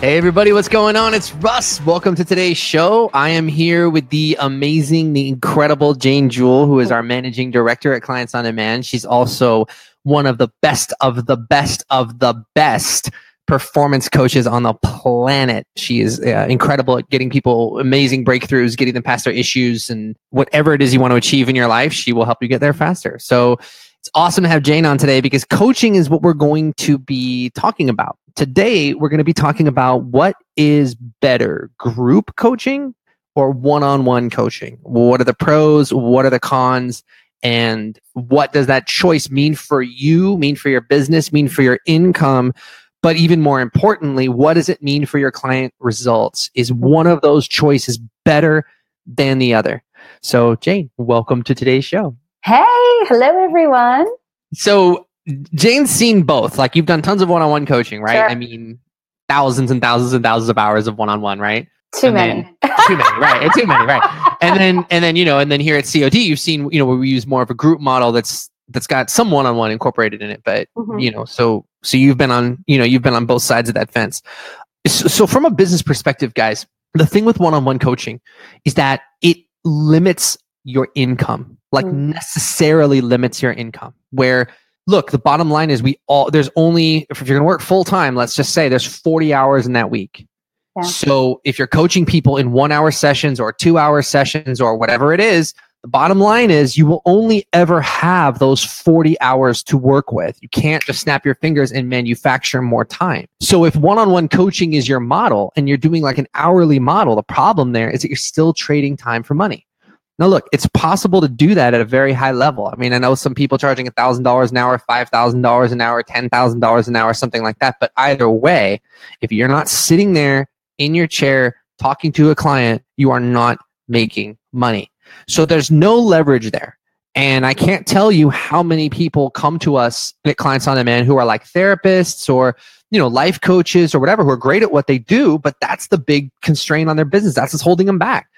Hey, everybody, what's going on? It's Russ. Welcome to today's show. I am here with the amazing, the incredible Jane Jewell, who is our managing director at Clients on Demand. She's also one of the best of the best of the best performance coaches on the planet. She is uh, incredible at getting people amazing breakthroughs, getting them past their issues, and whatever it is you want to achieve in your life, she will help you get there faster. So, it's awesome to have Jane on today because coaching is what we're going to be talking about. Today, we're going to be talking about what is better group coaching or one on one coaching? What are the pros? What are the cons? And what does that choice mean for you, mean for your business, mean for your income? But even more importantly, what does it mean for your client results? Is one of those choices better than the other? So, Jane, welcome to today's show. Hey, hello everyone. So Jane's seen both. Like you've done tons of one-on-one coaching, right? Sure. I mean, thousands and thousands and thousands of hours of one-on-one, right? Too And many. then- too many, right? Too many, right? And then and then you know, and then here at COD, you've seen you know where we use more of a group model that's that's got some one-on-one incorporated in it, but Mhm. you know, so so you've been on you know you've been on both sides of that fence. So, so from a business perspective, guys, the thing with one-on-one coaching is that it limits your income, like Mm. necessarily limits your income. Where look, the bottom line is we all there's only if you're going to work full time, let's just say there's 40 hours in that week. Yeah. So if you're coaching people in 1 hour sessions or 2 hour sessions or whatever it is, the bottom line is you will only ever have those 40 hours to work with. You can't just snap your fingers and manufacture more time. So if one-on-one coaching is your model and you're doing like an hourly model, the problem there is that you're still trading time for money. Now, look, it's possible to do that at a very high level. I mean, I know some people charging $1,000 an hour, $5,000 an hour, $10,000 an hour, something like that. But either way, if you're not sitting there in your chair talking to a client, you are not making money. So there's no leverage there. And I can't tell you how many people come to us at Clients on Demand who are like therapists or you know life coaches or whatever who are great at what they do, but that's the big constraint on their business. That's what's holding them back.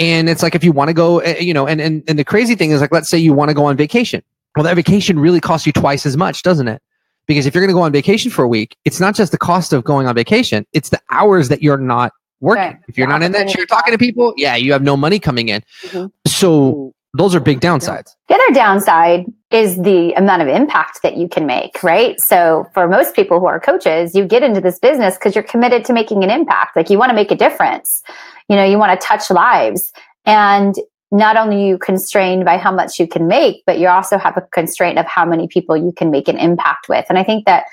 And it's like if you want to go, eh, you know, and, and and the crazy thing is like, let's say you want to go on vacation. Well, that vacation really costs you twice as much, doesn't it? Because if you're going to go on vacation for a week, it's not just the cost of going on vacation; it's the hours that you're not working. Right. If you're The not in that you're talking to people, yeah, you have no money coming in. Mhm. So those are big downsides. The other downside is the amount of impact that you can make, right? So for most people who are coaches, you get into this business because you're committed to making an impact. Like you want to make a difference. You know, you want to touch lives. And not only are you constrained by how much you can make, but you also have a constraint of how many people you can make an impact with. And I think that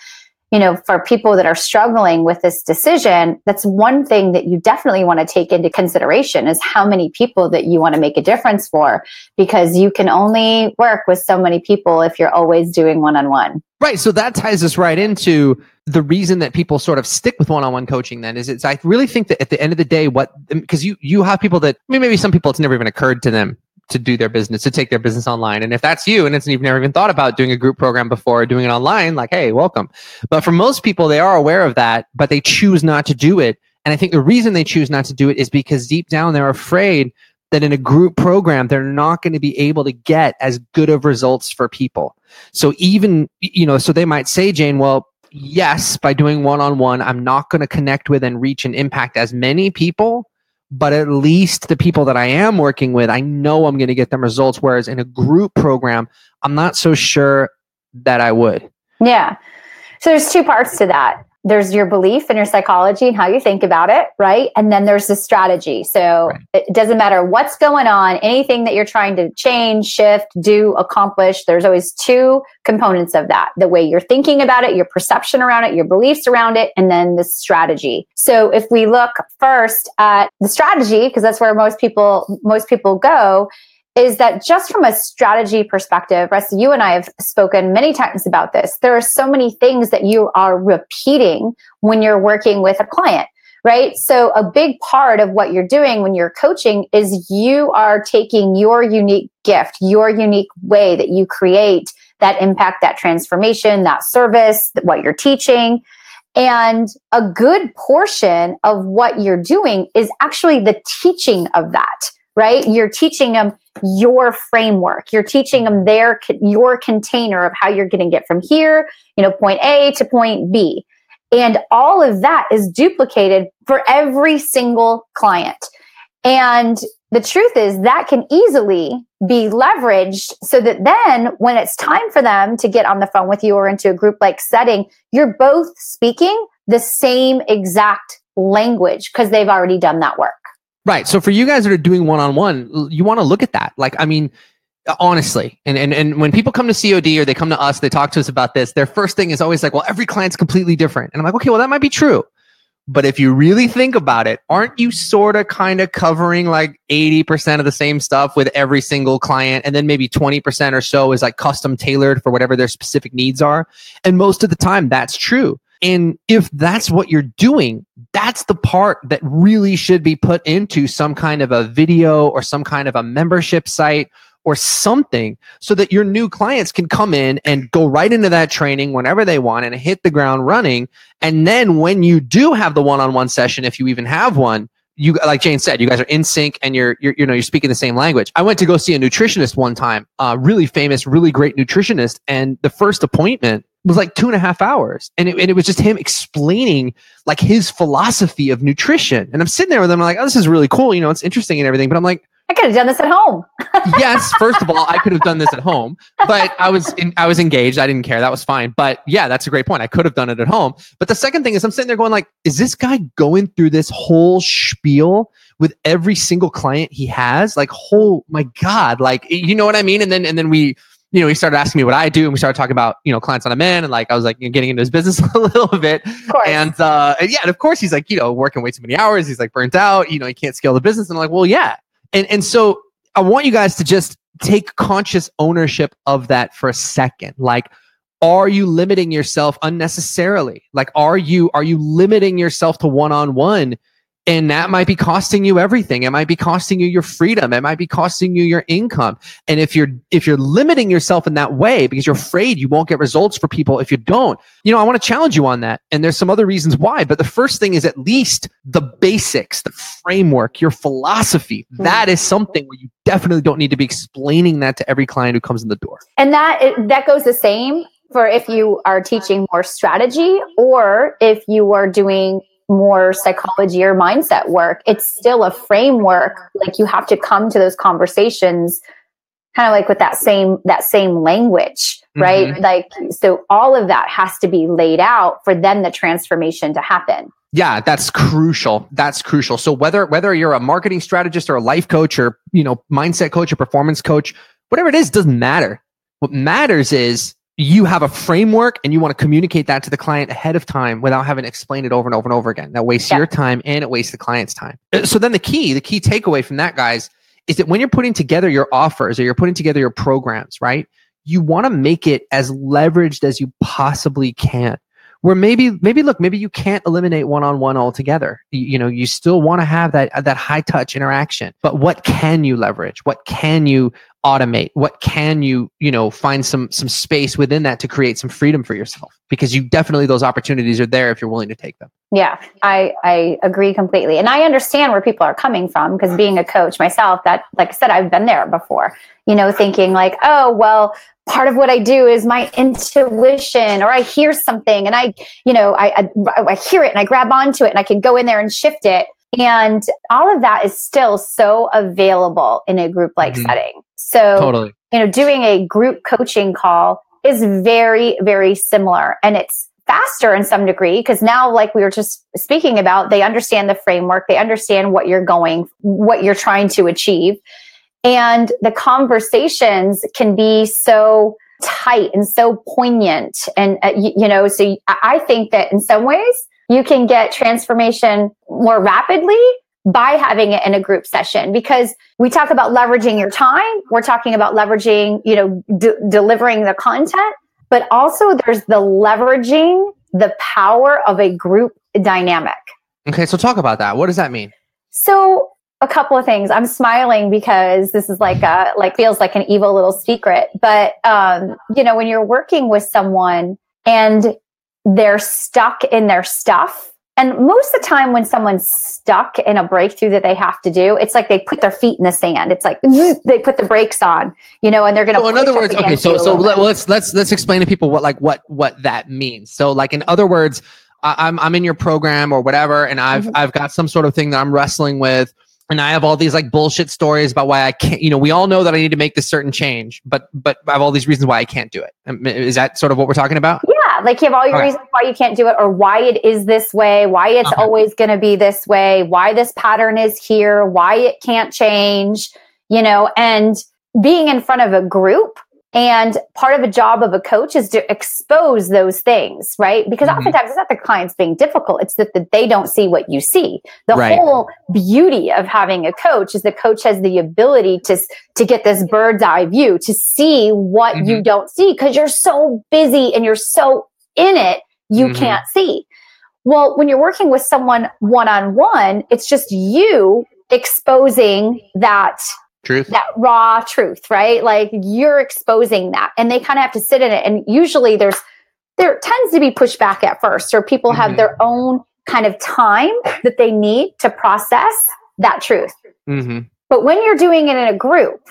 you know, for people that are struggling with this decision, that's one thing that you definitely want to take into consideration is how many people that you want to make a difference for, because you can only work with so many people if you're always doing one on one. Right. So that ties us right into the reason that people sort of stick with one-on-one coaching then is it's I really think that at the end of the day, what because you you have people that I mean maybe some people it's never even occurred to them to do their business, to take their business online. And if that's you and it's you've never even thought about doing a group program before or doing it online, like, hey, welcome. But for most people, they are aware of that, but they choose not to do it. And I think the reason they choose not to do it is because deep down they're afraid that in a group program, they're not going to be able to get as good of results for people. So even, you know, so they might say, Jane, well, yes, by doing one on one, I'm not going to connect with and reach and impact as many people, but at least the people that I am working with, I know I'm going to get them results. Whereas in a group program, I'm not so sure that I would. Yeah. So there's two parts to that. There's your belief and your psychology and how you think about it, right? And then there's the strategy. So Right. it doesn't matter what's going on, anything that you're trying to change, shift, do, accomplish, there's always two components of that. The way you're thinking about it, your perception around it, your beliefs around it, and then the strategy. So if we look first at the strategy, because that's where most people most people go, is that just from a strategy perspective, Russ, you and I have spoken many times about this. There are so many things that you are repeating when you're working with a client right? So a big part of what you're doing when you're coaching is you are taking your unique gift, your unique way that you create that impact, that transformation, that service, what you're teaching. And a good portion of what you're doing is actually the teaching of that, right? You're teaching them your framework. You're teaching them their, your container of how you're going to get from here, you know, point A to point B. And all of that is duplicated for every single client. And the truth is that can easily be leveraged so that then when it's time for them to get on the phone with you or into a group like setting, you're both speaking the same exact language because they've already done that work. Right. So for you guys that are doing one on one, you want to look at that. Like, I mean, uh, honestly and, and and when people come to cod or they come to us they talk to us about this their first thing is always like well every client's completely different. And i'm like okay well that might be true. But if you really think about it aren't you sort of kind of covering like 80% of the same stuff with every single client? And then maybe 20% or so is like custom tailored for whatever their specific needs are. And most of the time that's true and if that's what you're doing, that's the part that really should be put into some kind of a video or some kind of a membership site or something so that your new clients can come in and go right into that training whenever they want and hit the ground running. And then when you do have the one-on-one session, if you even have one, you like Jane said, you guys are in sync and you're, you're you know you're speaking the same language. I went to go see a nutritionist one time, uh, really famous, really great nutritionist, and the first appointment was like two and a half hours, and it, and it was just him explaining like his philosophy of nutrition. And I'm sitting there with him, I'm like, oh, this is really cool, you know, it's interesting and everything, but I'm like, I could have done this at home. yes, first of all, I could have done this at home, but I was in, I was engaged. I didn't care. That was fine. But yeah, that's a great point. I could have done it at home. But the second thing is, I'm sitting there going like, is this guy going through this whole spiel with every single client he has? Like, whole my god, like you know what I mean? And then and then we you know, he started asking me what I do, and we started talking about, you know, Clients on Demand, and like I was like you know, getting into his business a little bit. And uh, and yeah, and of course he's like, you know, working way too many hours. He's like burnt out. You know, he can't scale the business. And I'm like, well, yeah. And and so I want you guys to just take conscious ownership of that for a second. Like, are you limiting yourself unnecessarily? Like, are you are you limiting yourself to one on one and that might be costing you everything. It might be costing you your freedom. It might be costing you your income. And if you're if you're limiting yourself in that way because you're afraid you won't get results for people if you don't you know i want to challenge you on that. And there's some other reasons why but the first thing is at least the basics the framework your philosophy. Mm-hmm. that is something where you definitely don't need to be explaining that to every client who comes in the door. And that that goes the same for if you are teaching more strategy or if you are doing more psychology or mindset work, it's still a framework. Like you have to come to those conversations kind of like with that same that same language, right? Mm-hmm. Like so all of that has to be laid out for then the transformation to happen. Yeah, that's crucial. That's crucial. So whether whether you're a marketing strategist or a life coach or, you know, mindset coach or performance coach, whatever it is doesn't matter. What matters is you have a framework and you want to communicate that to the client ahead of time without having to explain it over and over and over again. That wastes yeah. your time and it wastes the client's time. Uh, so then the key, the key takeaway from that, guys, is that when you're putting together your offers or you're putting together your programs, right? You want to make it as leveraged as you possibly can where maybe maybe look maybe you can't eliminate one-on-one altogether you, you know you still want to have that that high touch interaction but what can you leverage what can you automate? What can you you know find some some space within that to create some freedom for yourself? Because you definitely those opportunities are there if you're willing to take them. Yeah i i agree completely. And i understand where people are coming from because being a coach myself that like i said i've been there before you know thinking like oh well part of what I do is my intuition, or I hear something and I, you know, I, I, I, hear it and I grab onto it and I can go in there and shift it. And all of that is still so available in a group like mm-hmm. setting. So, totally. you know, doing a group coaching call is very, very similar and it's faster in some degree because now, like we were just speaking about, they understand the framework, they understand what you're going, what you're trying to achieve. And the conversations can be so tight and so poignant. And, uh, you, you, know, so I think that in some ways you can get transformation more rapidly by having it in a group session because we talk about leveraging your time. We're talking about leveraging you know d- delivering the content but also there's the leveraging the power of a group dynamic. Okay so talk about that. What does that mean? So a couple of things. I'm smiling because this is like a like feels like an evil little secret but um you know when you're working with someone and they're stuck in their stuff and most of the time when someone's stuck in a breakthrough that they have to do, it's like they put their feet in the sand. It's like they put the brakes on, you know, and they're going to. So in other words, okay, so so let, us let's let's explain to people what like what what that means. So like in other words, I'm I'm in your program or whatever, and I've mm-hmm. I've got some sort of thing that I'm wrestling with and I have all these like bullshit stories about why I can't. You know, we all know that I need to make this certain change, but but I have all these reasons why I can't do it. Um, that sort of what we're talking about? Yeah, like you have all your reasons why you can't do it, or why it is this way, why it's uh-huh. always going to be this way, why this pattern is here, why it can't change. You know, and being in front of a group and part of a job of a coach is to expose those things, right? Because mm-hmm. oftentimes it's not the clients being difficult, it's that, that they don't see what you see. The right. whole beauty of having a coach is the coach has the ability to, to get this bird's eye view, to see what mm-hmm. you don't see because you're so busy and you're so in it, you mm-hmm. can't see. Well, when you're working with someone one on one, it's just you exposing that truth that raw truth right like you're exposing that and they kind of have to sit in it and usually there's there tends to be pushback at first or people mm-hmm. have their own kind of time that they need to process that truth mm-hmm. but when you're doing it in a group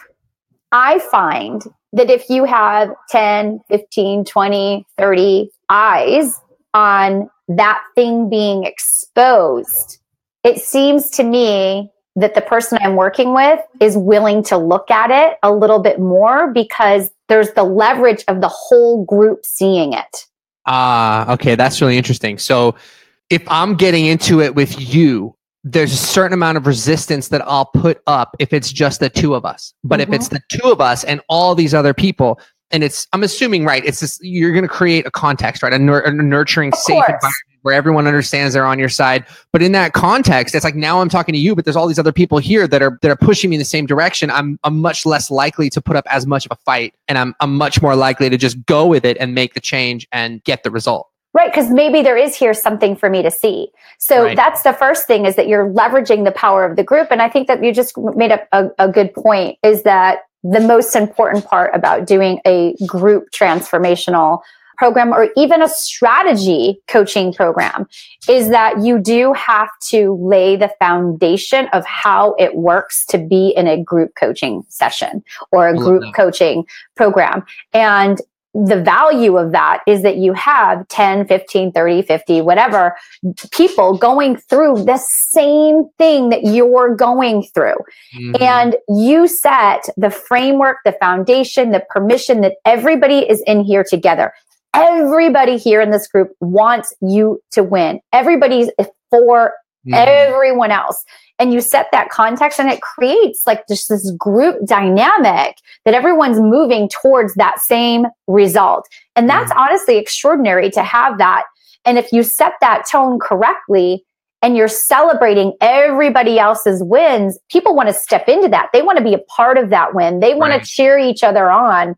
i find that if you have 10 15 20 30 eyes on that thing being exposed it seems to me that the person I'm working with is willing to look at it a little bit more because there's the leverage of the whole group seeing it. Ah, uh, okay, that's really interesting. So if I'm getting into it with you, there's a certain amount of resistance that I'll put up if it's just the two of us. But mm-hmm. if it's the two of us and all these other people, and it's I'm assuming right, it's this you're going to create a context, right? A, nur- a nurturing, of safe course. environment where everyone understands they're on your side. But in that context, it's like now I'm talking to you, but there's all these other people here that are that are pushing me in the same direction. I'm I'm much less likely to put up as much of a fight, and I'm I'm much more likely to just go with it and make the change and get the result. Right, because maybe there is here something for me to see. So right. that's the first thing is that you're leveraging the power of the group. And I think that you just made up a, a good point is that the most important part about doing a group transformational program or even a strategy coaching program is that you do have to lay the foundation of how it works to be in a group coaching session or a group coaching program. And the value of that is that you have 10, 15, 30, 50, whatever people going through the same thing that you're going through. Mm-hmm. And you set the framework, the foundation, the permission that everybody is in here together everybody here in this group wants you to win. Everybody's for mm. everyone else. And you set that context and it creates like just this group dynamic that everyone's moving towards that same result. And that's mm. honestly extraordinary to have that. And if you set that tone correctly, and you're celebrating everybody else's wins, people want to step into that. They want to be a part of that win. They want right. to cheer each other on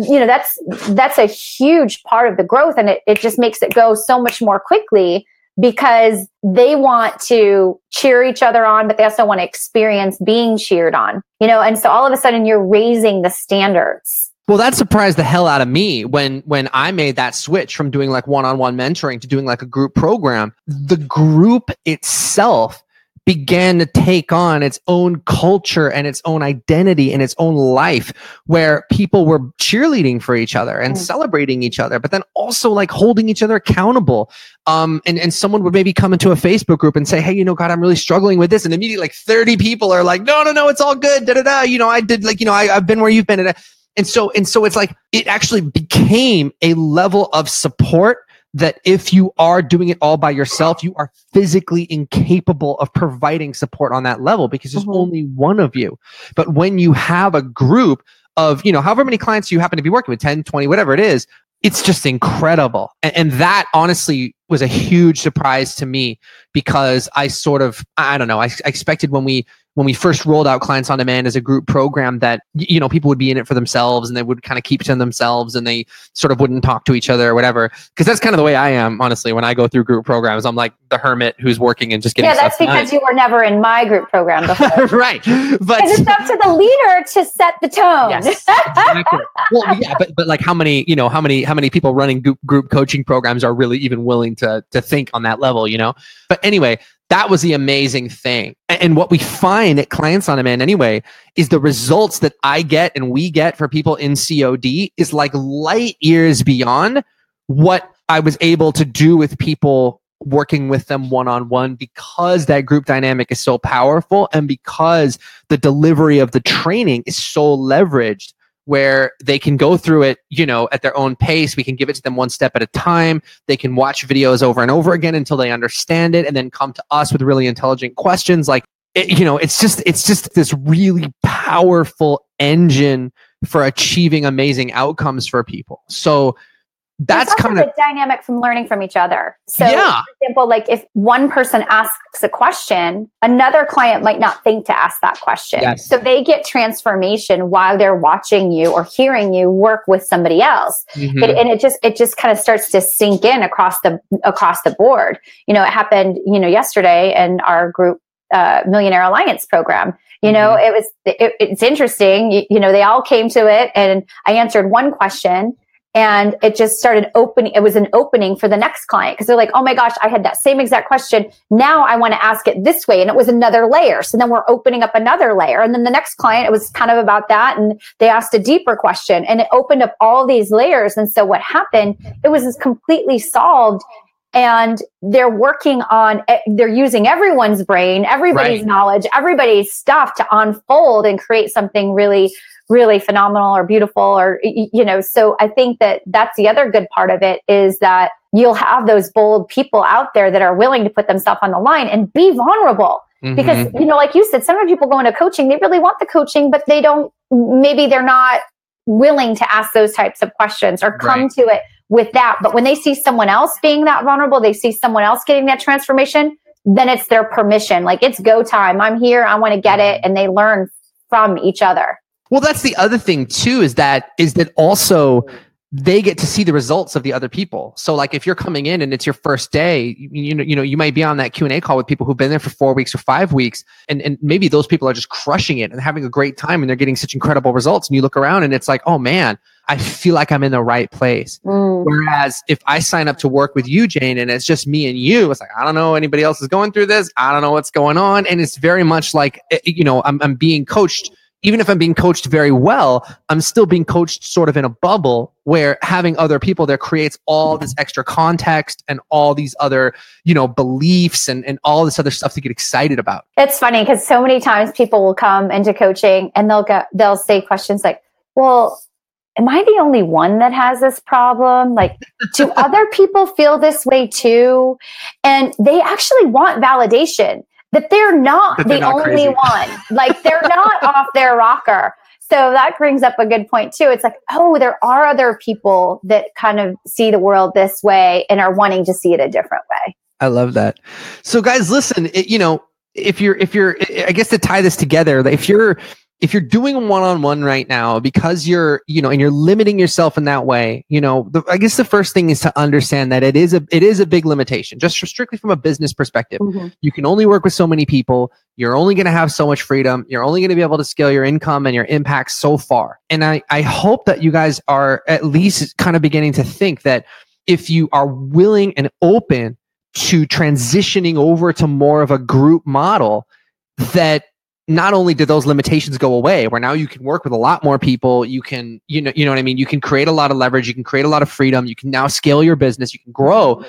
you know that's that's a huge part of the growth and it, it just makes it go so much more quickly because they want to cheer each other on but they also want to experience being cheered on you know? And so all of a sudden you're raising the standards. Well that surprised the hell out of me when when i made that switch from doing like one-on-one mentoring to doing like a group program. The group itself began to take on its own culture and its own identity and its own life where people were cheerleading for each other and mm. celebrating each other but then also like holding each other accountable. Um and, and someone would maybe come into a facebook group and say hey you know god i'm really struggling with this. And immediately like 30 people are like no no no it's all good da da da. You know i did like you know I, i've been where you've been. And so and so it's like it actually became a level of support that if you are doing it all by yourself, you are physically incapable of providing support on that level because there's mm-hmm. only one of you. But when you have a group of, you know, however many clients you happen to be working with, 10, 20, whatever it is, it's just incredible. And, and, that honestly was a huge surprise to me because I sort of, I don't know, I, I expected when we when we first rolled out clients on demand as a group program that you know people would be in it for themselves and they would kind of keep to themselves and they sort of wouldn't talk to each other or whatever because that's kind of the way i am honestly when i go through group programs i'm like the hermit who's working and just getting yeah that's because done. you were never in my group program before right but it's up to the leader to set the tone yes, exactly. well yeah but, but like how many you know how many how many people running group, group coaching programs are really even willing to to think on that level you know but anyway that was the amazing thing. And what we find at Clients on Demand anyway is the results that I get and we get for people in COD is like light years beyond what I was able to do with people working with them one on one because that group dynamic is so powerful and because the delivery of the training is so leveraged where they can go through it, you know, at their own pace. We can give it to them one step at a time. They can watch videos over and over again until they understand it and then come to us with really intelligent questions like it, you know, it's just it's just this really powerful engine for achieving amazing outcomes for people. So that's kind of dynamic from learning from each other. So, yeah. for example, like if one person asks a question, another client might not think to ask that question. Yes. So they get transformation while they're watching you or hearing you work with somebody else, mm-hmm. it, and it just it just kind of starts to sink in across the across the board. You know, it happened you know yesterday in our group uh, Millionaire Alliance program. You know, mm-hmm. it was it, it's interesting. You, you know, they all came to it, and I answered one question and it just started opening it was an opening for the next client. Because they're like oh my gosh i had that same exact question. Now i want to ask it this way. And it was another layer. So then we're opening up another layer. And then the next client it was kind of about that. And they asked a deeper question. And it opened up all these layers. And so what happened it was completely solved. And they're working on eh, they're using everyone's brain everybody's right. knowledge everybody's stuff to unfold and create something really really phenomenal or beautiful or you know so i think that that's the other good part of it is that you'll have those bold people out there that are willing to put themselves on the line and be vulnerable. Mm-hmm. because you know like you said some of people go into coaching they really want the coaching but they don't maybe they're not willing to ask those types of questions or come right. to it with that. But when they see someone else being that vulnerable they see someone else getting that transformation then it's their permission. Like it's go time. I'm here. I want to get it. Mm-hmm. and they learn from each other well, that's the other thing too is that is that also they get to see the results of the other people. So like if you're coming in and it's your first day, you, you know, you know, you might be on that Q&A call with people who've been there for 4 weeks or 5 weeks and and maybe those people are just crushing it and having a great time and they're getting such incredible results and you look around and it's like, "Oh man, I feel like I'm in the right place." Mm. Whereas if I sign up to work with you, Jane, and it's just me and you, it's like, I don't know anybody else is going through this. I don't know what's going on and it's very much like eh, you know, I'm I'm being coached even if I'm being coached very well, I'm still being coached sort of in a bubble where having other people there creates all this extra context and all these other, you know, beliefs and, and all this other stuff to get excited about. It's funny because so many times people will come into coaching and they'll go, they'll say questions like, well, am I the only one that has this problem? Like, do other people feel this way too? And they actually want validation that they're not that they're the not only crazy. one. Like they're not off their rocker. So that brings up a good point too. It's like, oh, there are other people that kind of see the world this way and are wanting to see it a different way. I love that. So guys, listen, it, you know, if you're if you're I guess to tie this together, if you're if you're doing one-on-one right now because you're you know and you're limiting yourself in that way you know the, i guess the first thing is to understand that it is a it is a big limitation. Just strictly from a business perspective mm-hmm. you can only work with so many people. You're only going to have so much freedom. You're only going to be able to scale your income and your impact so far. And i i hope that you guys are at least kind of beginning to think that if you are willing and open to transitioning over to more of a group model that not only do those limitations go away where now you can work with a lot more people you can you know you know what i mean? You can create a lot of leverage you can create a lot of freedom you can now scale your business you can grow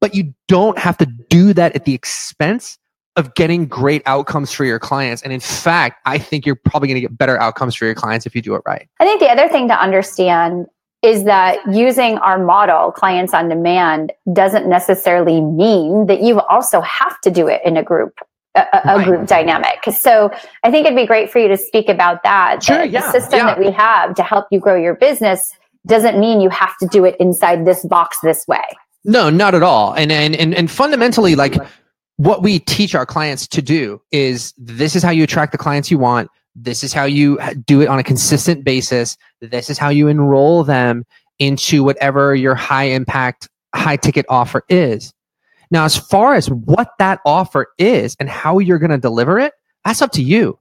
but you don't have to do that at the expense of getting great outcomes for your clients. And in fact i think you're probably going to get better outcomes for your clients if you do it right. I think the other thing to understand is that using our model clients on demand doesn't necessarily mean that you also have to do it in a group a, a right. group dynamic. So I think it'd be great for you to speak about that. Sure, the, yeah, the system yeah. that we have to help you grow your business doesn't mean you have to do it inside this box this way. No, not at all. And and and, and fundamentally, like what we teach our clients to do is this is how you attract the clients you want. This is how you uh, do it on a consistent basis. This is how you enroll them into whatever your high impact, high ticket offer is. Now, as far as what that offer is and how you're going to deliver it, that's up to you.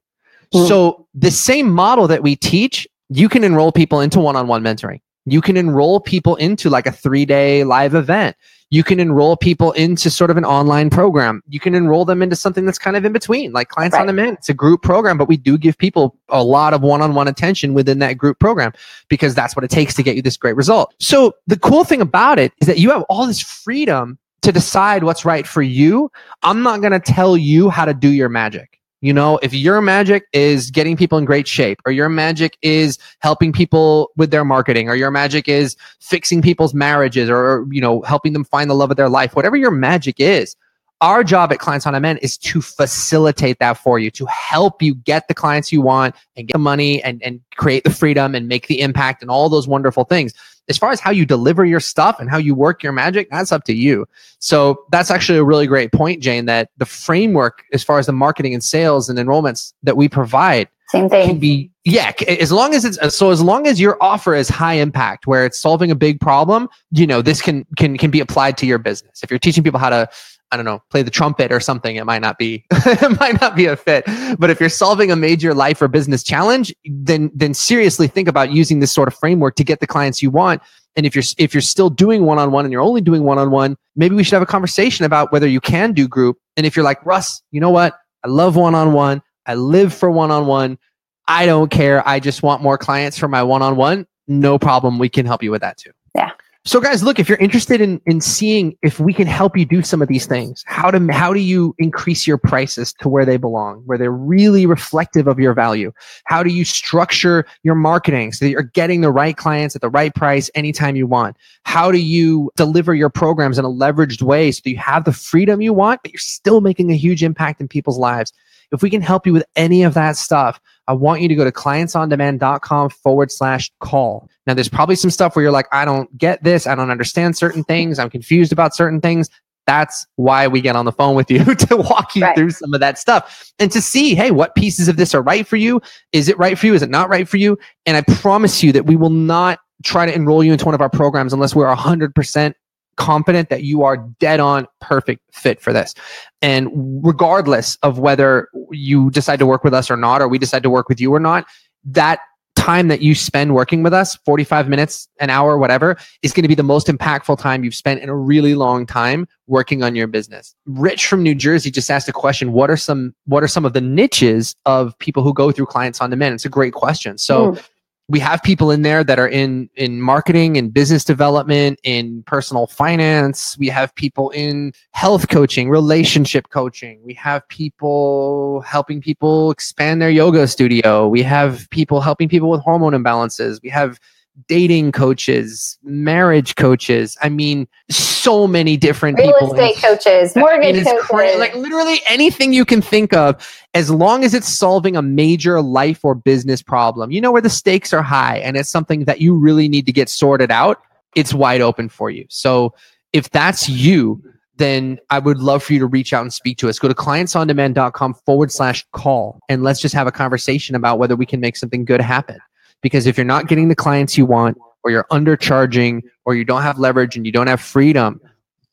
Mm. So, the same model that we teach, you can enroll people into one on one mentoring. You can enroll people into like a three day live event. You can enroll people into sort of an online program. You can enroll them into something that's kind of in between, like Clients right. on Demand. It's a group program, but we do give people a lot of one on one attention within that group program because that's what it takes to get you this great result. So the cool thing about it is that you have all this freedom to decide what's right for you. I'm not going to tell you how to do your magic. You know, if your magic is getting people in great shape, or your magic is helping people with their marketing, or your magic is fixing people's marriages, or, you know, helping them find the love of their life, whatever your magic is, our job at Clients on Demand is to facilitate that for you, to help you get the clients you want and get the money and, and create the freedom and make the impact and all those wonderful things. As far as how you deliver your stuff and how you work your magic, that's up to you. So that's actually a really great point, Jane, that the framework as far as the marketing and sales and enrollments that we provide same thing. can be yeah as long as it's so as long as your offer is high impact where it's solving a big problem you know this can can can be applied to your business. If you're teaching people how to I don't know, play the trumpet or something, it might not be it might not be a fit. But if you're solving a major life or business challenge, then then seriously think about using this sort of framework to get the clients you want. And if you're if you're still doing one-on-one and you're only doing one-on-one, maybe we should have a conversation about whether you can do group. And if you're like, Russ, you know what? I love one-on-one. I live for one-on-one. I don't care. I just want more clients for my one-on-one. No problem. We can help you with that too. Yeah. So guys, look, if you're interested in, in seeing if we can help you do some of these things, how to, how do you increase your prices to where they belong, where they're really reflective of your value? How do you structure your marketing so that you're getting the right clients at the right price anytime you want? How do you deliver your programs in a leveraged way so that you have the freedom you want, but you're still making a huge impact in people's lives? If we can help you with any of that stuff, I want you to go to clientsondemand.com forward slash call. Now, there's probably some stuff where you're like, I don't get this. I don't understand certain things. I'm confused about certain things. That's why we get on the phone with you to walk you right. through some of that stuff and to see, hey, what pieces of this are right for you? Is it right for you? Is it not right for you? And I promise you that we will not try to enroll you into one of our programs unless we're 100% confident that you are dead on perfect fit for this. And regardless of whether you decide to work with us or not, or we decide to work with you or not, that time that you spend working with us 45 minutes an hour whatever is going to be the most impactful time you've spent in a really long time working on your business. Rich from new jersey just asked a question what are some what are some of the niches of people who go through clients on demand? It's a great question. So mm we have people in there that are in in marketing and business development in personal finance. We have people in health coaching relationship coaching. We have people helping people expand their yoga studio. We have people helping people with hormone imbalances. We have dating coaches, marriage coaches. I mean, so many different real people. estate coaches, mortgage coaches, cra- like literally anything you can think of, as long as it's solving a major life or business problem. You know where the stakes are high, and it's something that you really need to get sorted out. It's wide open for you. So if that's you. Then I would love for you to reach out and speak to us. Go to clientsondemand.com forward slash call and let's just have a conversation about whether we can make something good happen. Because if you're not getting the clients you want, or you're undercharging, or you don't have leverage and you don't have freedom,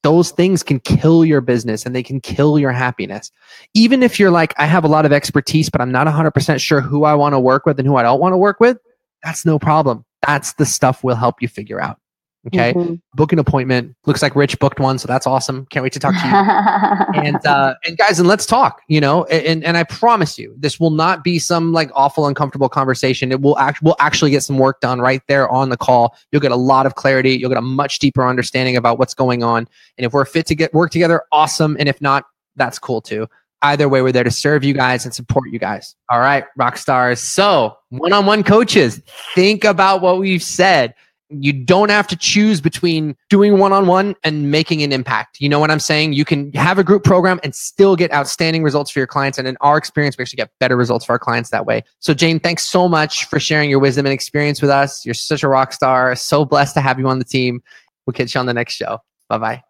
those things can kill your business and they can kill your happiness. Even if you're like, I have a lot of expertise, but I'm not 100% sure who I want to work with and who I don't want to work with, that's no problem. That's the stuff we'll help you figure out. Okay. Mm-hmm. Book an appointment. Looks like Rich booked one, so that's awesome. Can't wait to talk to you. and uh, and guys, and let's talk. You know, and and I promise you, this will not be some like awful, uncomfortable conversation. It will act. We'll actually get some work done right there on the call. You'll get a lot of clarity. You'll get a much deeper understanding about what's going on. And if we're fit to get work together, awesome. And if not, that's cool too. Either way, we're there to serve you guys and support you guys. All right, rock stars. So, one on one coaches, think about what we've said you don't have to choose between doing one on one and making an impact. You know what I'm saying? You can have a group program and still get outstanding results for your clients. And in our experience, we actually get better results for our clients that way. So, Jane, thanks so much for sharing your wisdom and experience with us. You're such a rock star. So blessed to have you on the team. We'll catch you on the next show. Bye bye.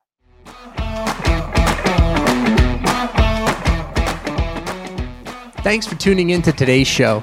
Thanks for tuning in to today's show.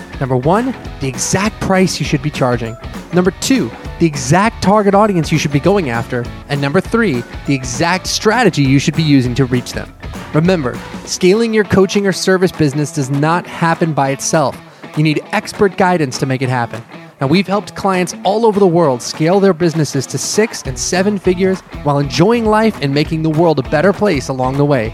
Number one, the exact price you should be charging. Number two, the exact target audience you should be going after. And number three, the exact strategy you should be using to reach them. Remember, scaling your coaching or service business does not happen by itself. You need expert guidance to make it happen. Now, we've helped clients all over the world scale their businesses to six and seven figures while enjoying life and making the world a better place along the way.